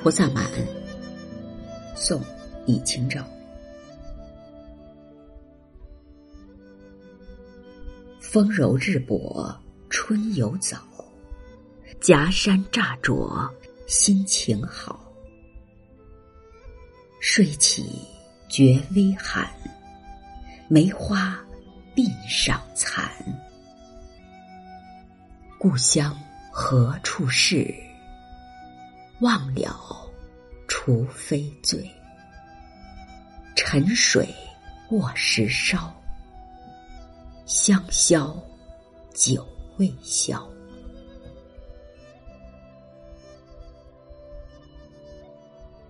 菩萨蛮，宋，李清照。风柔日薄，春犹早。夹山乍着，心情好。睡起觉微寒，梅花鬓上残。故乡何处是？忘了，除非醉。沉水卧石烧，香消酒未消。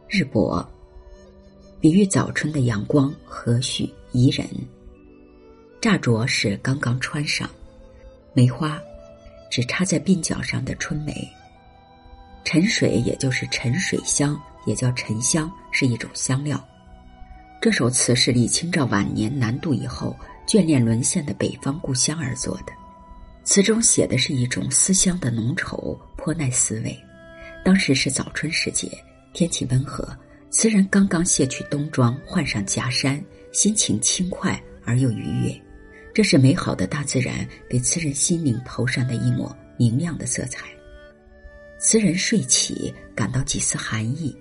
日薄，比喻早春的阳光和煦宜人。乍着是刚刚穿上，梅花只插在鬓角上的春梅。沉水也就是沉水香，也叫沉香，是一种香料。这首词是李清照晚年南渡以后，眷恋沦陷的北方故乡而作的。词中写的是一种思乡的浓稠，颇耐思味。当时是早春时节，天气温和，词人刚刚卸去冬装，换上袈衫，心情轻快而又愉悦。这是美好的大自然给词人心灵投上的一抹明亮的色彩。词人睡起，感到几丝寒意，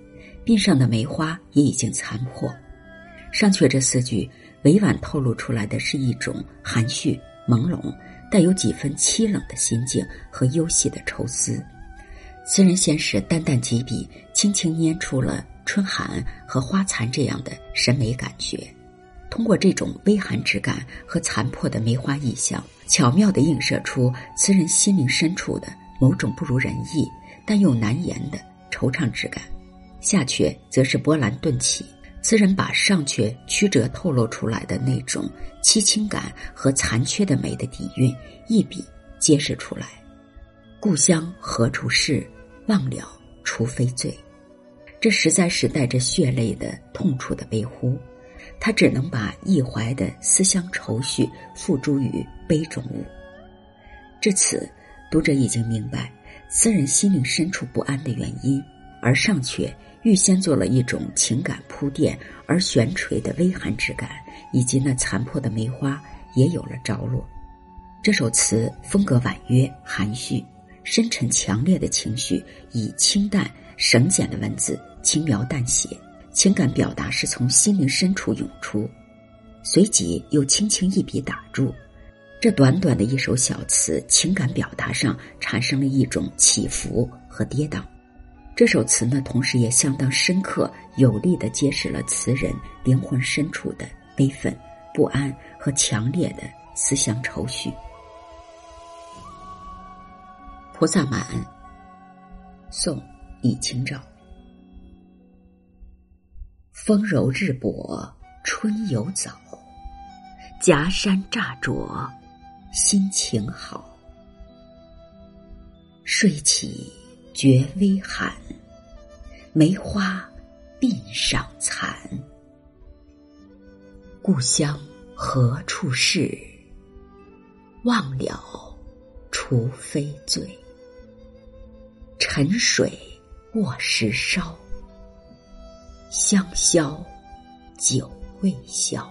鬓上的梅花也已经残破。上阙这四句委婉透露出来的是一种含蓄、朦胧、带有几分凄冷的心境和幽细的愁思。词人先是淡淡几笔，轻轻拈出了春寒和花残这样的审美感觉，通过这种微寒之感和残破的梅花意象，巧妙地映射出词人心灵深处的某种不如人意。但又难言的惆怅之感，下阙则是波澜顿起。词人把上阙曲折透露出来的那种凄清感和残缺的美的底蕴，一笔揭示出来。故乡何处是？忘了，除非醉。这实在是带着血泪的痛楚的悲呼，他只能把一怀的思乡愁绪付诸于杯中物。至此，读者已经明白。词人心灵深处不安的原因，而上阙预先做了一种情感铺垫，而悬垂的微寒之感，以及那残破的梅花也有了着落。这首词风格婉约含蓄，深沉强烈的情绪以清淡省简的文字轻描淡写，情感表达是从心灵深处涌出，随即又轻轻一笔打住。这短短的一首小词，情感表达上产生了一种起伏和跌宕。这首词呢，同时也相当深刻有力的揭示了词人灵魂深处的悲愤、不安和强烈的思乡愁绪。《菩萨蛮》，宋·李清照。风柔日薄，春犹早，夹山乍着。心情好，睡起觉微寒，梅花鬓上残。故乡何处是？忘了，除非醉。沉水卧石烧，香消酒未消。